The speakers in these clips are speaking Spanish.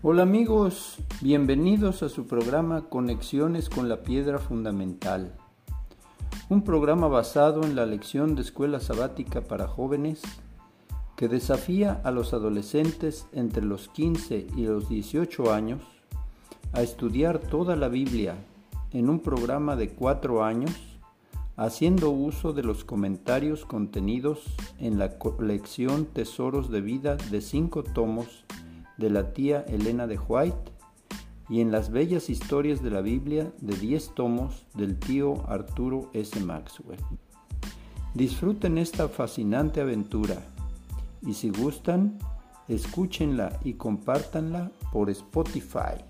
Hola amigos, bienvenidos a su programa Conexiones con la Piedra Fundamental, un programa basado en la lección de escuela sabática para jóvenes que desafía a los adolescentes entre los 15 y los 18 años a estudiar toda la Biblia en un programa de cuatro años haciendo uso de los comentarios contenidos en la colección Tesoros de Vida de cinco tomos de la tía Elena de White y en las bellas historias de la Biblia de diez tomos del tío Arturo S. Maxwell. Disfruten esta fascinante aventura y si gustan, escúchenla y compártanla por Spotify.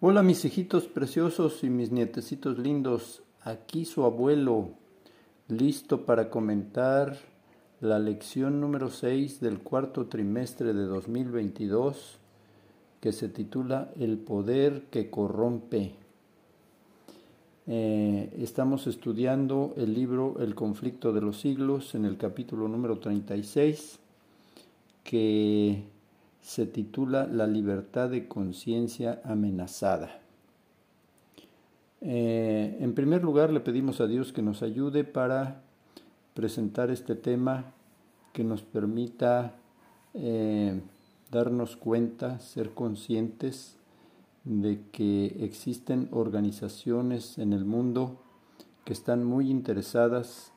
Hola mis hijitos preciosos y mis nietecitos lindos, aquí su abuelo, listo para comentar la lección número 6 del cuarto trimestre de 2022 que se titula El poder que corrompe. Eh, estamos estudiando el libro El conflicto de los siglos en el capítulo número 36 que se titula La libertad de conciencia amenazada. Eh, en primer lugar, le pedimos a Dios que nos ayude para presentar este tema, que nos permita eh, darnos cuenta, ser conscientes de que existen organizaciones en el mundo que están muy interesadas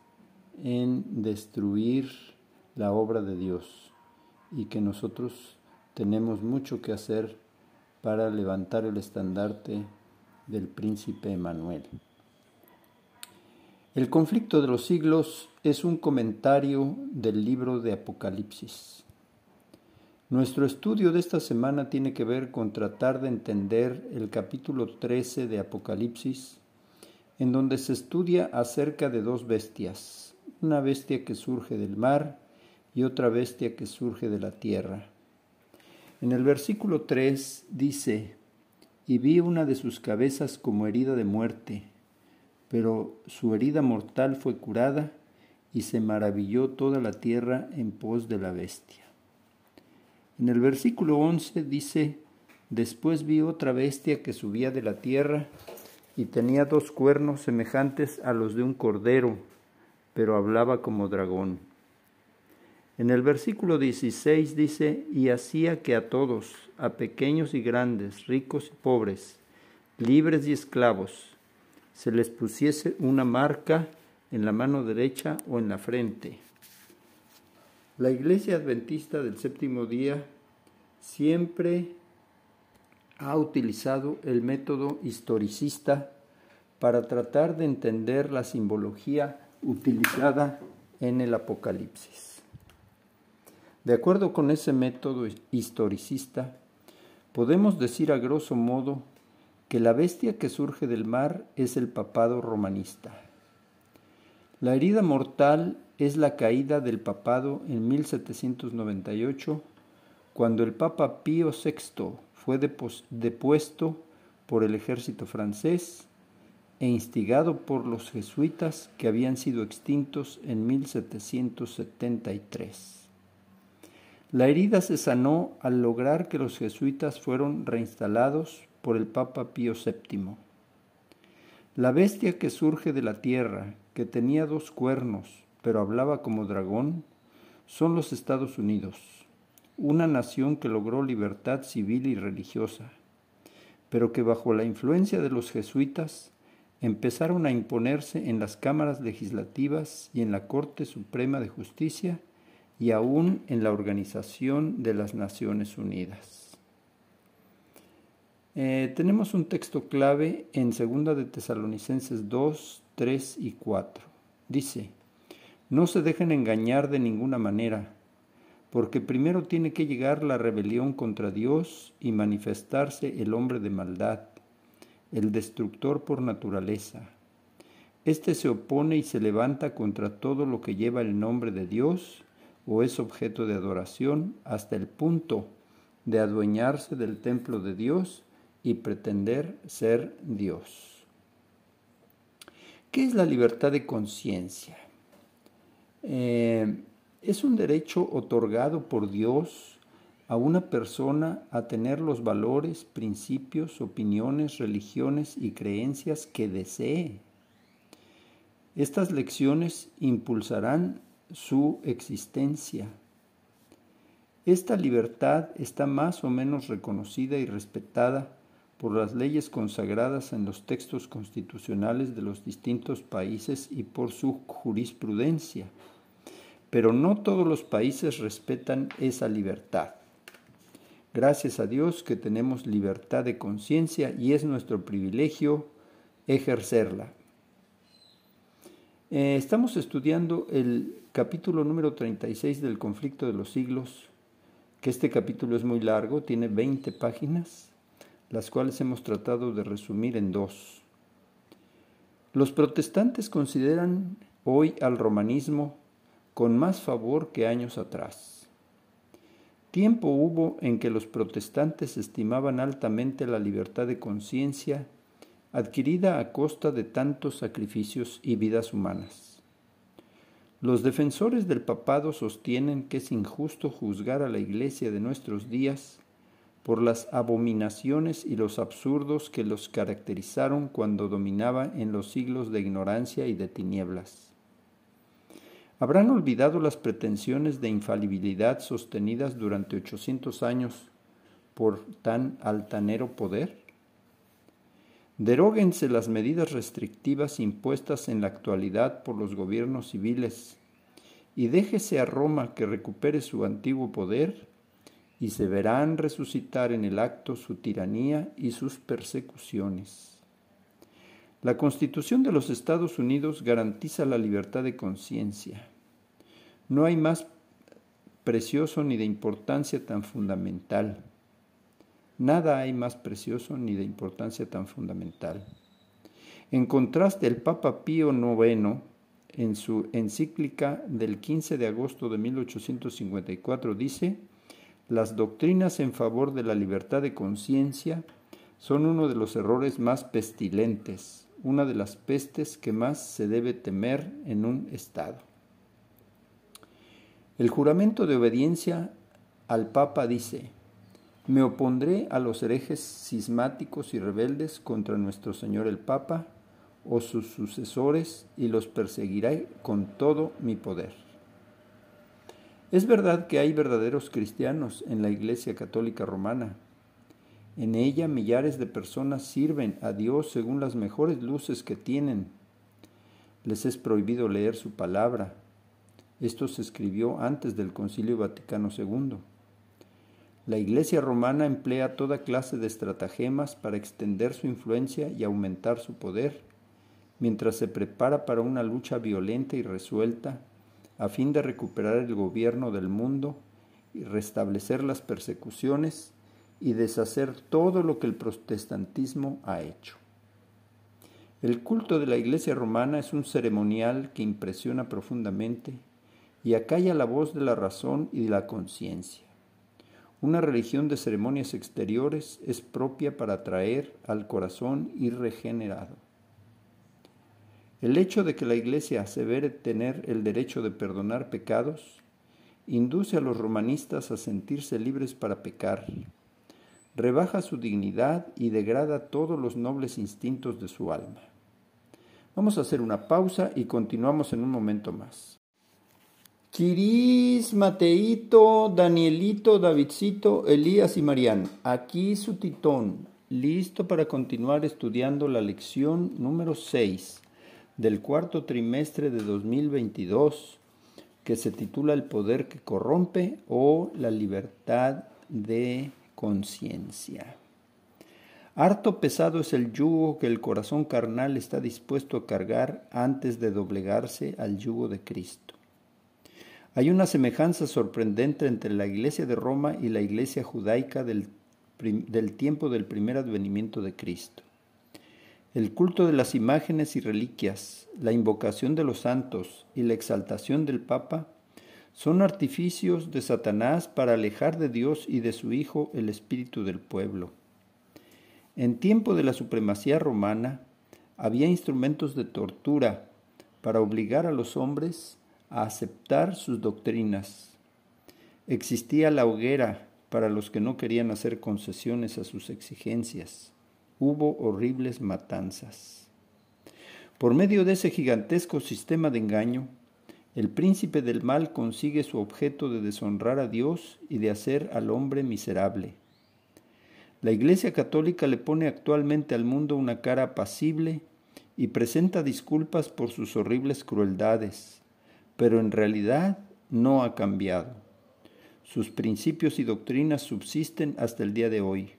en destruir la obra de Dios y que nosotros tenemos mucho que hacer para levantar el estandarte del príncipe Emanuel. El conflicto de los siglos es un comentario del libro de Apocalipsis. Nuestro estudio de esta semana tiene que ver con tratar de entender el capítulo 13 de Apocalipsis, en donde se estudia acerca de dos bestias, una bestia que surge del mar y otra bestia que surge de la tierra. En el versículo 3 dice, y vi una de sus cabezas como herida de muerte, pero su herida mortal fue curada y se maravilló toda la tierra en pos de la bestia. En el versículo 11 dice, después vi otra bestia que subía de la tierra y tenía dos cuernos semejantes a los de un cordero, pero hablaba como dragón. En el versículo 16 dice, y hacía que a todos, a pequeños y grandes, ricos y pobres, libres y esclavos, se les pusiese una marca en la mano derecha o en la frente. La Iglesia Adventista del Séptimo Día siempre ha utilizado el método historicista para tratar de entender la simbología utilizada en el Apocalipsis. De acuerdo con ese método historicista, podemos decir a grosso modo que la bestia que surge del mar es el papado romanista. La herida mortal es la caída del papado en 1798, cuando el Papa Pío VI fue depuesto por el ejército francés e instigado por los jesuitas que habían sido extintos en 1773. La herida se sanó al lograr que los jesuitas fueron reinstalados por el Papa Pío VII. La bestia que surge de la tierra, que tenía dos cuernos, pero hablaba como dragón, son los Estados Unidos, una nación que logró libertad civil y religiosa, pero que bajo la influencia de los jesuitas empezaron a imponerse en las cámaras legislativas y en la Corte Suprema de Justicia y aún en la Organización de las Naciones Unidas. Eh, tenemos un texto clave en 2 de Tesalonicenses 2, 3 y 4. Dice, no se dejen engañar de ninguna manera, porque primero tiene que llegar la rebelión contra Dios y manifestarse el hombre de maldad, el destructor por naturaleza. Este se opone y se levanta contra todo lo que lleva el nombre de Dios o es objeto de adoración hasta el punto de adueñarse del templo de Dios y pretender ser Dios. ¿Qué es la libertad de conciencia? Eh, es un derecho otorgado por Dios a una persona a tener los valores, principios, opiniones, religiones y creencias que desee. Estas lecciones impulsarán su existencia. Esta libertad está más o menos reconocida y respetada por las leyes consagradas en los textos constitucionales de los distintos países y por su jurisprudencia. Pero no todos los países respetan esa libertad. Gracias a Dios que tenemos libertad de conciencia y es nuestro privilegio ejercerla. Eh, estamos estudiando el capítulo número 36 del conflicto de los siglos, que este capítulo es muy largo, tiene 20 páginas las cuales hemos tratado de resumir en dos. Los protestantes consideran hoy al romanismo con más favor que años atrás. Tiempo hubo en que los protestantes estimaban altamente la libertad de conciencia adquirida a costa de tantos sacrificios y vidas humanas. Los defensores del papado sostienen que es injusto juzgar a la Iglesia de nuestros días por las abominaciones y los absurdos que los caracterizaron cuando dominaba en los siglos de ignorancia y de tinieblas. ¿Habrán olvidado las pretensiones de infalibilidad sostenidas durante 800 años por tan altanero poder? Deróguense las medidas restrictivas impuestas en la actualidad por los gobiernos civiles y déjese a Roma que recupere su antiguo poder y se verán resucitar en el acto su tiranía y sus persecuciones. La Constitución de los Estados Unidos garantiza la libertad de conciencia. No hay más precioso ni de importancia tan fundamental. Nada hay más precioso ni de importancia tan fundamental. En contraste, el Papa Pío IX, en su encíclica del 15 de agosto de 1854, dice, las doctrinas en favor de la libertad de conciencia son uno de los errores más pestilentes, una de las pestes que más se debe temer en un Estado. El juramento de obediencia al Papa dice, me opondré a los herejes cismáticos y rebeldes contra nuestro Señor el Papa o sus sucesores y los perseguiré con todo mi poder. Es verdad que hay verdaderos cristianos en la Iglesia Católica Romana. En ella millares de personas sirven a Dios según las mejores luces que tienen. Les es prohibido leer su palabra. Esto se escribió antes del Concilio Vaticano II. La Iglesia romana emplea toda clase de estratagemas para extender su influencia y aumentar su poder, mientras se prepara para una lucha violenta y resuelta a fin de recuperar el gobierno del mundo y restablecer las persecuciones y deshacer todo lo que el protestantismo ha hecho. El culto de la Iglesia romana es un ceremonial que impresiona profundamente y acalla la voz de la razón y de la conciencia. Una religión de ceremonias exteriores es propia para atraer al corazón irregenerado. El hecho de que la Iglesia asevere tener el derecho de perdonar pecados induce a los romanistas a sentirse libres para pecar, rebaja su dignidad y degrada todos los nobles instintos de su alma. Vamos a hacer una pausa y continuamos en un momento más. Quiris, Mateito, Danielito, Davidcito, Elías y Marián. Aquí su titón, listo para continuar estudiando la lección número 6 del cuarto trimestre de 2022 que se titula El poder que corrompe o la libertad de conciencia. Harto pesado es el yugo que el corazón carnal está dispuesto a cargar antes de doblegarse al yugo de Cristo. Hay una semejanza sorprendente entre la iglesia de Roma y la iglesia judaica del, del tiempo del primer advenimiento de Cristo. El culto de las imágenes y reliquias, la invocación de los santos y la exaltación del Papa son artificios de Satanás para alejar de Dios y de su Hijo el espíritu del pueblo. En tiempo de la supremacía romana había instrumentos de tortura para obligar a los hombres a aceptar sus doctrinas. Existía la hoguera para los que no querían hacer concesiones a sus exigencias. Hubo horribles matanzas. Por medio de ese gigantesco sistema de engaño, el príncipe del mal consigue su objeto de deshonrar a Dios y de hacer al hombre miserable. La Iglesia Católica le pone actualmente al mundo una cara apacible y presenta disculpas por sus horribles crueldades, pero en realidad no ha cambiado. Sus principios y doctrinas subsisten hasta el día de hoy.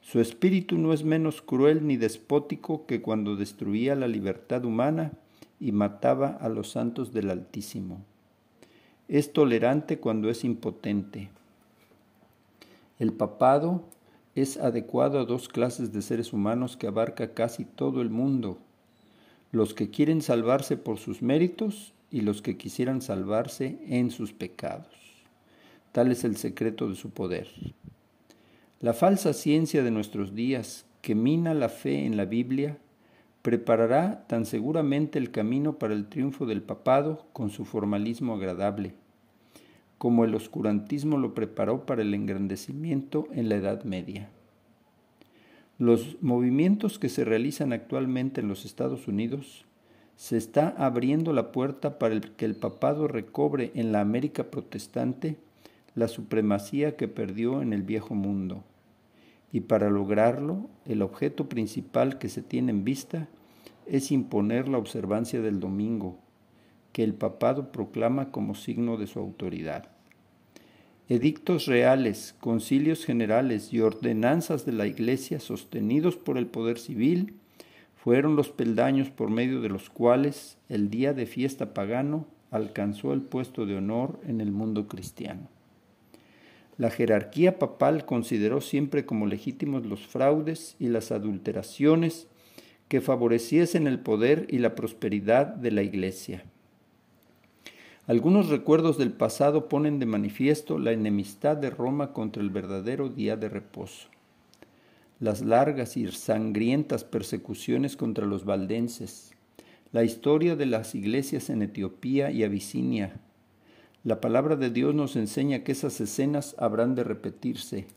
Su espíritu no es menos cruel ni despótico que cuando destruía la libertad humana y mataba a los santos del Altísimo. Es tolerante cuando es impotente. El papado es adecuado a dos clases de seres humanos que abarca casi todo el mundo, los que quieren salvarse por sus méritos y los que quisieran salvarse en sus pecados. Tal es el secreto de su poder. La falsa ciencia de nuestros días, que mina la fe en la Biblia, preparará tan seguramente el camino para el triunfo del papado con su formalismo agradable, como el oscurantismo lo preparó para el engrandecimiento en la Edad Media. Los movimientos que se realizan actualmente en los Estados Unidos se está abriendo la puerta para que el papado recobre en la América protestante la supremacía que perdió en el viejo mundo. Y para lograrlo, el objeto principal que se tiene en vista es imponer la observancia del domingo, que el papado proclama como signo de su autoridad. Edictos reales, concilios generales y ordenanzas de la Iglesia sostenidos por el poder civil fueron los peldaños por medio de los cuales el día de fiesta pagano alcanzó el puesto de honor en el mundo cristiano. La jerarquía papal consideró siempre como legítimos los fraudes y las adulteraciones que favoreciesen el poder y la prosperidad de la Iglesia. Algunos recuerdos del pasado ponen de manifiesto la enemistad de Roma contra el verdadero día de reposo. Las largas y sangrientas persecuciones contra los valdenses, la historia de las iglesias en Etiopía y Abisinia, la palabra de Dios nos enseña que esas escenas habrán de repetirse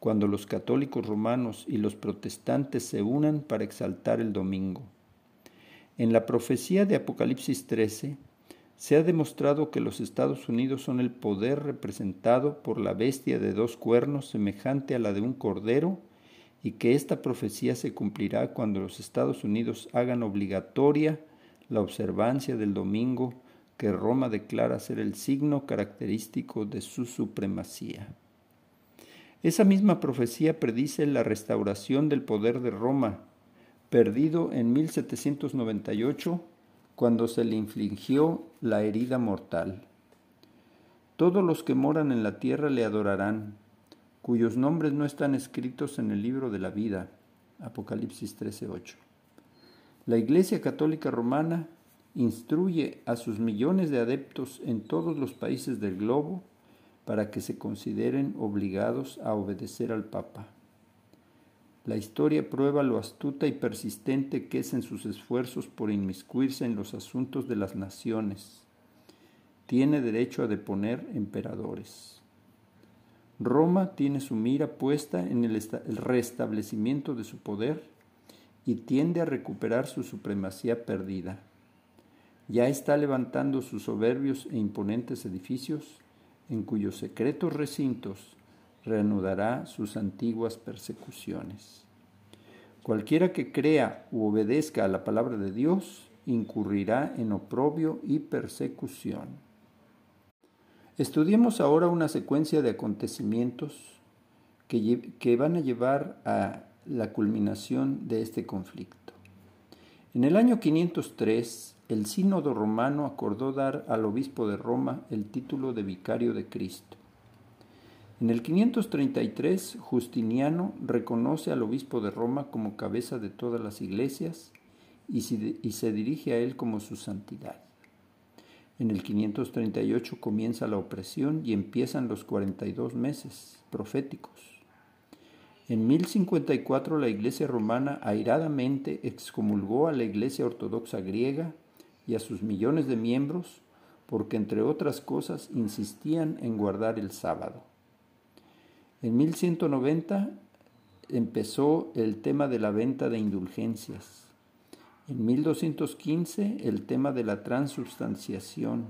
cuando los católicos romanos y los protestantes se unan para exaltar el domingo. En la profecía de Apocalipsis 13 se ha demostrado que los Estados Unidos son el poder representado por la bestia de dos cuernos semejante a la de un cordero y que esta profecía se cumplirá cuando los Estados Unidos hagan obligatoria la observancia del domingo que Roma declara ser el signo característico de su supremacía. Esa misma profecía predice la restauración del poder de Roma, perdido en 1798 cuando se le infligió la herida mortal. Todos los que moran en la tierra le adorarán, cuyos nombres no están escritos en el libro de la vida. Apocalipsis 13:8. La Iglesia Católica Romana instruye a sus millones de adeptos en todos los países del globo para que se consideren obligados a obedecer al Papa. La historia prueba lo astuta y persistente que es en sus esfuerzos por inmiscuirse en los asuntos de las naciones. Tiene derecho a deponer emperadores. Roma tiene su mira puesta en el, restablecimiento de su poder y tiende a recuperar su supremacía perdida ya está levantando sus soberbios e imponentes edificios, en cuyos secretos recintos reanudará sus antiguas persecuciones. Cualquiera que crea u obedezca a la palabra de Dios incurrirá en oprobio y persecución. Estudiemos ahora una secuencia de acontecimientos que, que van a llevar a la culminación de este conflicto. En el año 503, el sínodo romano acordó dar al obispo de Roma el título de vicario de Cristo. En el 533, Justiniano reconoce al obispo de Roma como cabeza de todas las iglesias y se dirige a él como su santidad. En el 538 comienza la opresión y empiezan los 42 meses proféticos. En 1054 la Iglesia romana airadamente excomulgó a la Iglesia ortodoxa griega y a sus millones de miembros porque entre otras cosas insistían en guardar el sábado. En 1190 empezó el tema de la venta de indulgencias. En 1215 el tema de la transubstanciación.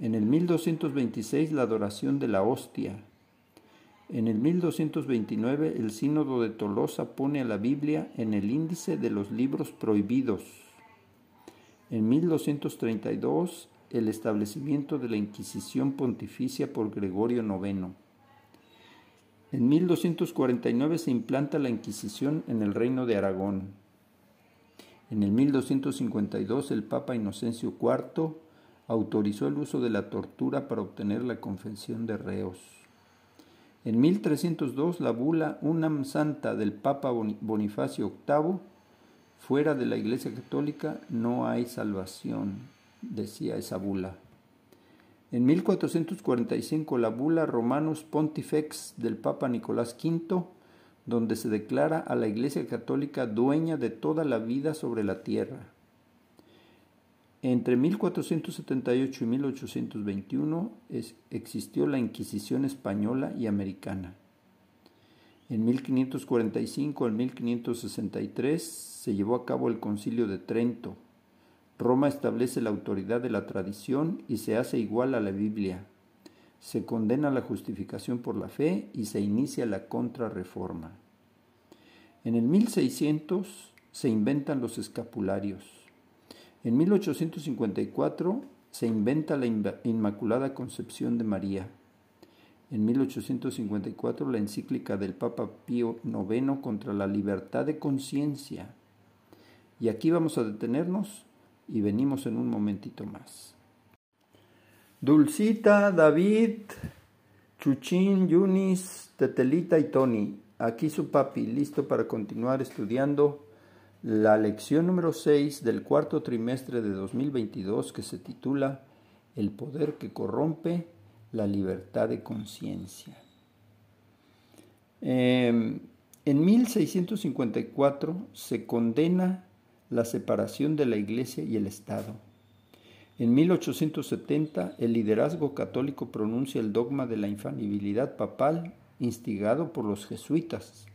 En el 1226 la adoración de la hostia. En el 1229 el sínodo de Tolosa pone a la Biblia en el índice de los libros prohibidos. En 1232 el establecimiento de la Inquisición pontificia por Gregorio IX. En 1249 se implanta la Inquisición en el Reino de Aragón. En el 1252 el Papa Inocencio IV autorizó el uso de la tortura para obtener la confesión de reos. En 1302 la bula Unam Santa del Papa Bonifacio VIII, fuera de la Iglesia Católica no hay salvación, decía esa bula. En 1445 la bula Romanus Pontifex del Papa Nicolás V, donde se declara a la Iglesia Católica dueña de toda la vida sobre la tierra. Entre 1478 y 1821 existió la Inquisición española y americana. En 1545 al 1563 se llevó a cabo el Concilio de Trento, Roma establece la autoridad de la tradición y se hace igual a la Biblia. Se condena la justificación por la fe y se inicia la contrarreforma. En el 1600 se inventan los escapularios. En 1854 se inventa la Inmaculada Concepción de María. En 1854 la encíclica del Papa Pío IX contra la libertad de conciencia. Y aquí vamos a detenernos y venimos en un momentito más. Dulcita, David, Chuchín, Yunis, Tetelita y Tony. Aquí su papi, listo para continuar estudiando la lección número 6 del cuarto trimestre de 2022 que se titula El poder que corrompe la libertad de conciencia. Em, en 1654 se condena la separación de la Iglesia y el Estado. En 1870, el liderazgo católico pronuncia el dogma de la infalibilidad papal instigado por los jesuitas.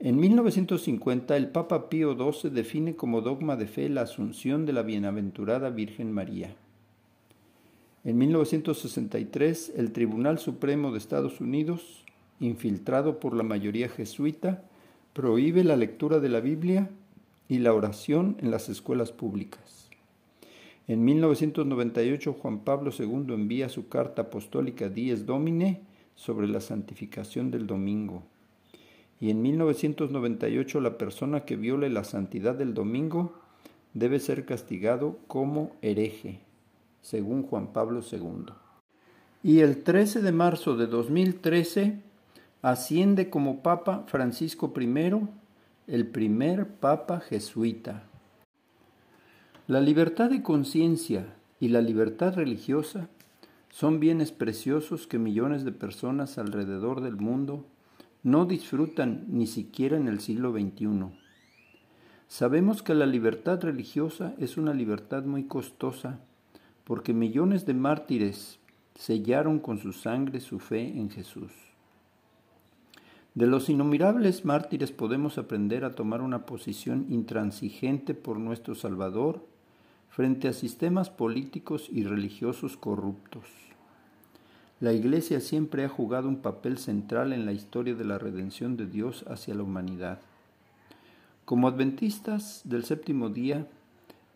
En 1950, el Papa Pío XII define como dogma de fe la asunción de la bienaventurada Virgen María. En 1963, el Tribunal Supremo de Estados Unidos, infiltrado por la mayoría jesuita, prohíbe la lectura de la Biblia y la oración en las escuelas públicas. En 1998 Juan Pablo II envía su carta apostólica Dies Domine sobre la santificación del domingo. Y en 1998 la persona que viole la santidad del domingo debe ser castigado como hereje, según Juan Pablo II. Y el 13 de marzo de 2013 asciende como Papa Francisco I el primer papa jesuita. La libertad de conciencia y la libertad religiosa son bienes preciosos que millones de personas alrededor del mundo no disfrutan ni siquiera en el siglo XXI. Sabemos que la libertad religiosa es una libertad muy costosa porque millones de mártires sellaron con su sangre su fe en Jesús. De los innumerables mártires podemos aprender a tomar una posición intransigente por nuestro Salvador frente a sistemas políticos y religiosos corruptos. La Iglesia siempre ha jugado un papel central en la historia de la redención de Dios hacia la humanidad. Como adventistas del séptimo día,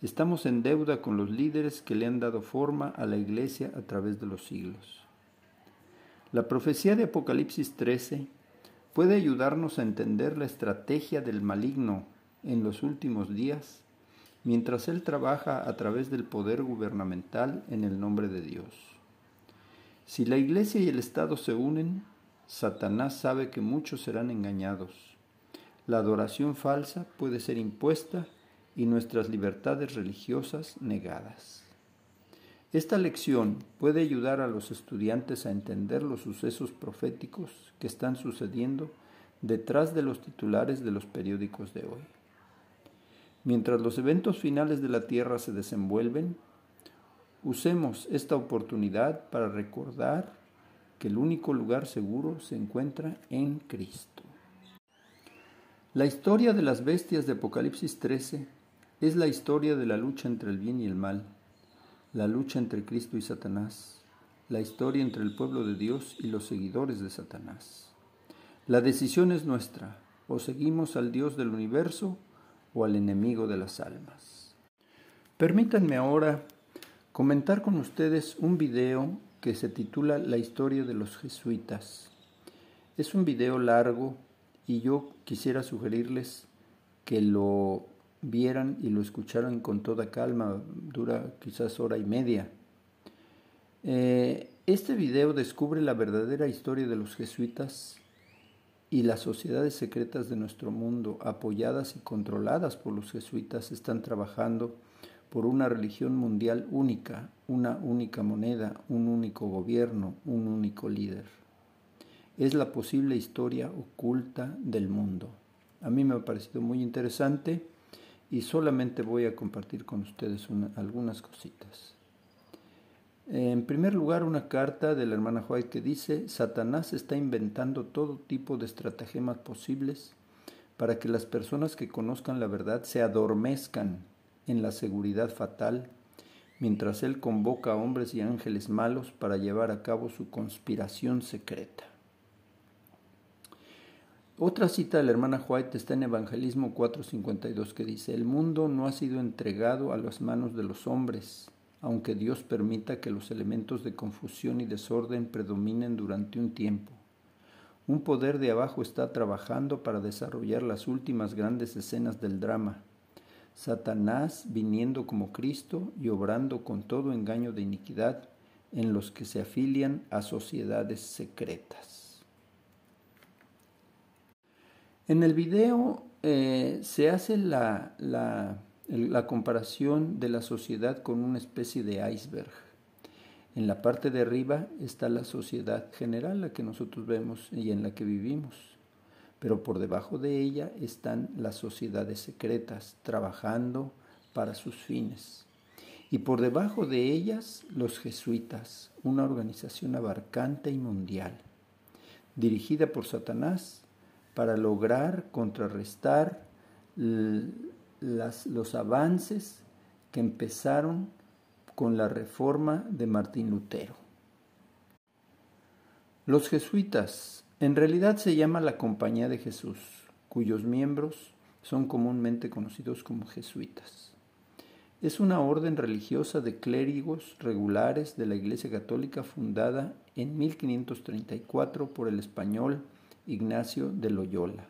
estamos en deuda con los líderes que le han dado forma a la Iglesia a través de los siglos. La profecía de Apocalipsis 13 puede ayudarnos a entender la estrategia del maligno en los últimos días, mientras él trabaja a través del poder gubernamental en el nombre de Dios. Si la Iglesia y el Estado se unen, Satanás sabe que muchos serán engañados. La adoración falsa puede ser impuesta y nuestras libertades religiosas negadas. Esta lección puede ayudar a los estudiantes a entender los sucesos proféticos que están sucediendo detrás de los titulares de los periódicos de hoy. Mientras los eventos finales de la Tierra se desenvuelven, Usemos esta oportunidad para recordar que el único lugar seguro se encuentra en Cristo. La historia de las bestias de Apocalipsis 13 es la historia de la lucha entre el bien y el mal, la lucha entre Cristo y Satanás, la historia entre el pueblo de Dios y los seguidores de Satanás. La decisión es nuestra, o seguimos al Dios del universo o al enemigo de las almas. Permítanme ahora comentar con ustedes un video que se titula La historia de los jesuitas. Es un video largo y yo quisiera sugerirles que lo vieran y lo escucharan con toda calma, dura quizás hora y media. Eh, este video descubre la verdadera historia de los jesuitas y las sociedades secretas de nuestro mundo, apoyadas y controladas por los jesuitas, están trabajando por una religión mundial única, una única moneda, un único gobierno, un único líder. Es la posible historia oculta del mundo. A mí me ha parecido muy interesante y solamente voy a compartir con ustedes algunas cositas. En primer lugar, una carta de la hermana White que dice, Satanás está inventando todo tipo de estratagemas posibles para que las personas que conozcan la verdad se adormezcan en la seguridad fatal, mientras él convoca a hombres y ángeles malos para llevar a cabo su conspiración secreta. Otra cita de la hermana White está en Evangelismo 4:52 que dice, el mundo no ha sido entregado a las manos de los hombres, aunque Dios permita que los elementos de confusión y desorden predominen durante un tiempo. Un poder de abajo está trabajando para desarrollar las últimas grandes escenas del drama, Satanás viniendo como Cristo y obrando con todo engaño de iniquidad en los que se afilian a sociedades secretas. En el video eh, se hace la, comparación de la sociedad con una especie de iceberg. En la parte de arriba está la sociedad general, la que nosotros vemos y en la que vivimos pero por debajo de ella están las sociedades secretas trabajando para sus fines. Y por debajo de ellas los jesuitas, una organización abarcante y mundial, dirigida por Satanás para lograr contrarrestar los avances que empezaron con la reforma de Martín Lutero. Los jesuitas en realidad se llama la Compañía de Jesús, cuyos miembros son comúnmente conocidos como jesuitas. Es una orden religiosa de clérigos regulares de la Iglesia Católica fundada en 1534 por el español Ignacio de Loyola.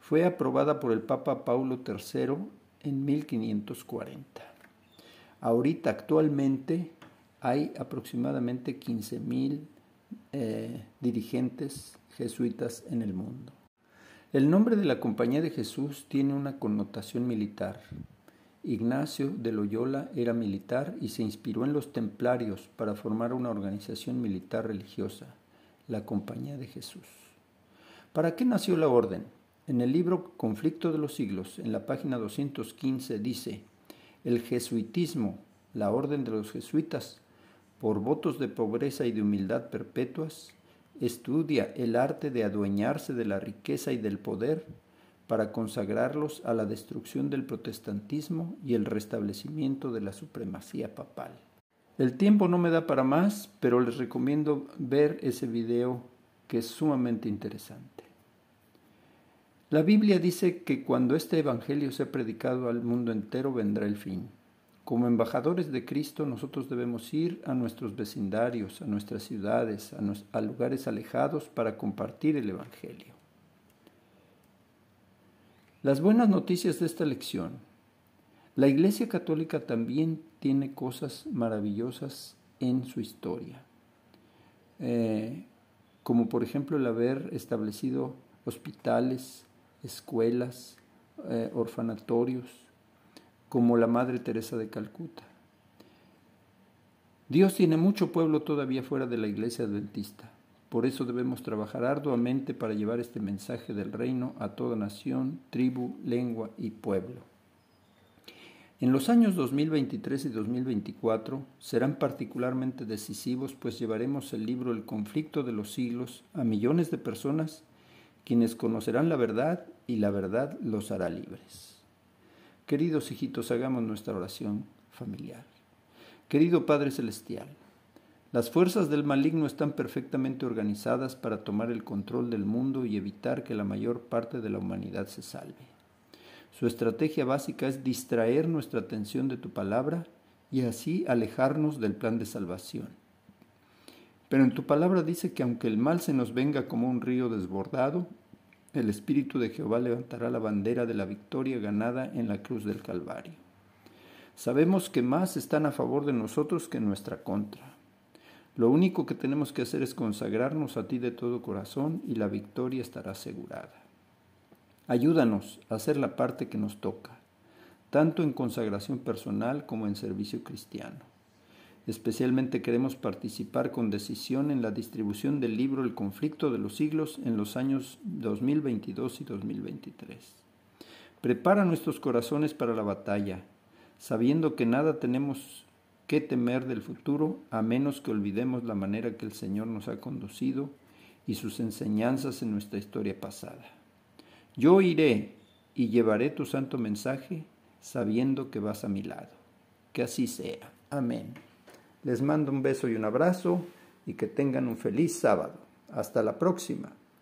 Fue aprobada por el Papa Paulo III en 1540. Ahorita actualmente hay aproximadamente 15.000 eh, dirigentes jesuitas en el mundo. El nombre de la Compañía de Jesús tiene una connotación militar. Ignacio de Loyola era militar y se inspiró en los templarios para formar una organización militar religiosa, la Compañía de Jesús. ¿Para qué nació la orden? En el libro Conflicto de los Siglos, en la página 215, dice, el jesuitismo, la orden de los jesuitas, por votos de pobreza y de humildad perpetuas, estudia el arte de adueñarse de la riqueza y del poder para consagrarlos a la destrucción del protestantismo y el restablecimiento de la supremacía papal. El tiempo no me da para más, pero les recomiendo ver ese video que es sumamente interesante. La Biblia dice que cuando este Evangelio sea predicado al mundo entero vendrá el fin. Como embajadores de Cristo nosotros debemos ir a nuestros vecindarios, a nuestras ciudades, a, lugares alejados para compartir el Evangelio. Las buenas noticias de esta lección. La Iglesia Católica también tiene cosas maravillosas en su historia, eh, como por ejemplo el haber establecido hospitales, escuelas, eh, orfanatorios, como la Madre Teresa de Calcuta. Dios tiene mucho pueblo todavía fuera de la iglesia adventista. Por eso debemos trabajar arduamente para llevar este mensaje del reino a toda nación, tribu, lengua y pueblo. En los años 2023 y 2024 serán particularmente decisivos, pues llevaremos el libro El conflicto de los siglos a millones de personas quienes conocerán la verdad y la verdad los hará libres. Queridos hijitos, hagamos nuestra oración familiar. Querido Padre Celestial, las fuerzas del maligno están perfectamente organizadas para tomar el control del mundo y evitar que la mayor parte de la humanidad se salve. Su estrategia básica es distraer nuestra atención de tu palabra y así alejarnos del plan de salvación. Pero en tu palabra dice que aunque el mal se nos venga como un río desbordado, el Espíritu de Jehová levantará la bandera de la victoria ganada en la cruz del Calvario. Sabemos que más están a favor de nosotros que en nuestra contra. Lo único que tenemos que hacer es consagrarnos a ti de todo corazón y la victoria estará asegurada. Ayúdanos a hacer la parte que nos toca, tanto en consagración personal como en servicio cristiano. Especialmente queremos participar con decisión en la distribución del libro El conflicto de los siglos en los años 2022 y 2023. Prepara nuestros corazones para la batalla, sabiendo que nada tenemos que temer del futuro a menos que olvidemos la manera que el Señor nos ha conducido y sus enseñanzas en nuestra historia pasada. Yo iré y llevaré tu santo mensaje sabiendo que vas a mi lado. Que así sea. Amén. Les mando un beso y un abrazo y que tengan un feliz sábado. Hasta la próxima.